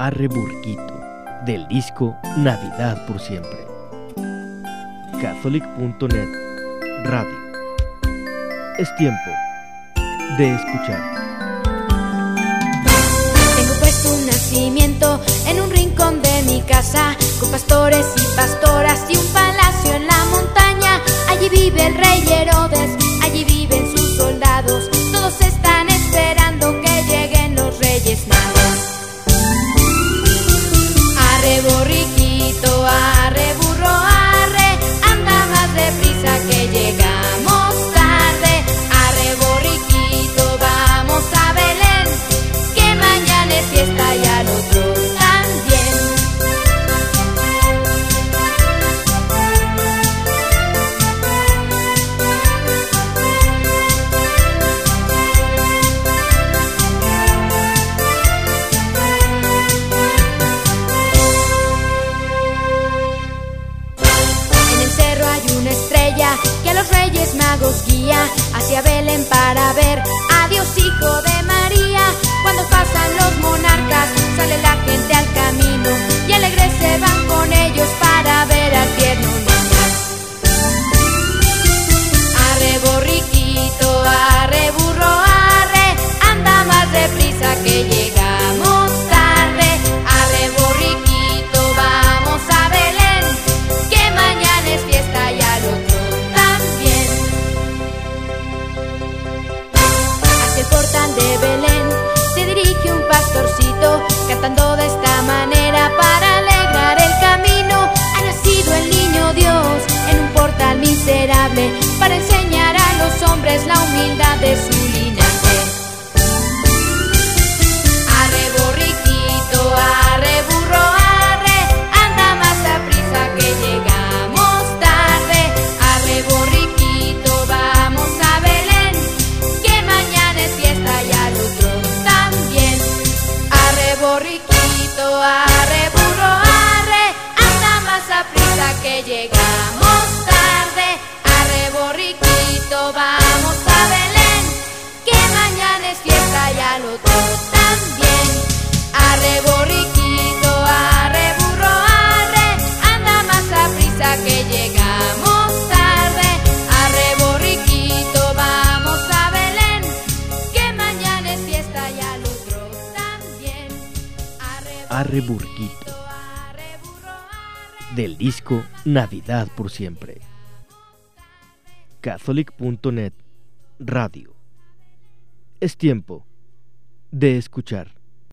Arre Burquito, del disco Navidad por siempre. Catholic.net Radio. Es tiempo de escuchar. Tengo puesto un nacimiento en un rincón de mi casa, con pastores y pastoras los reyes magos guía hacia Belén para ver cantando de esta manera para alegrar el camino. Ha nacido el niño Dios en un portal miserable para enseñar a los hombres la humildad de su borriquito, arre burro, arre, anda más a prisa que llegamos tarde. Arre borriquito, vamos a Belén, que mañana es fiesta y al otro Arre arre. del disco Navidad por siempre. Catholic.net Radio. Es tiempo de escuchar.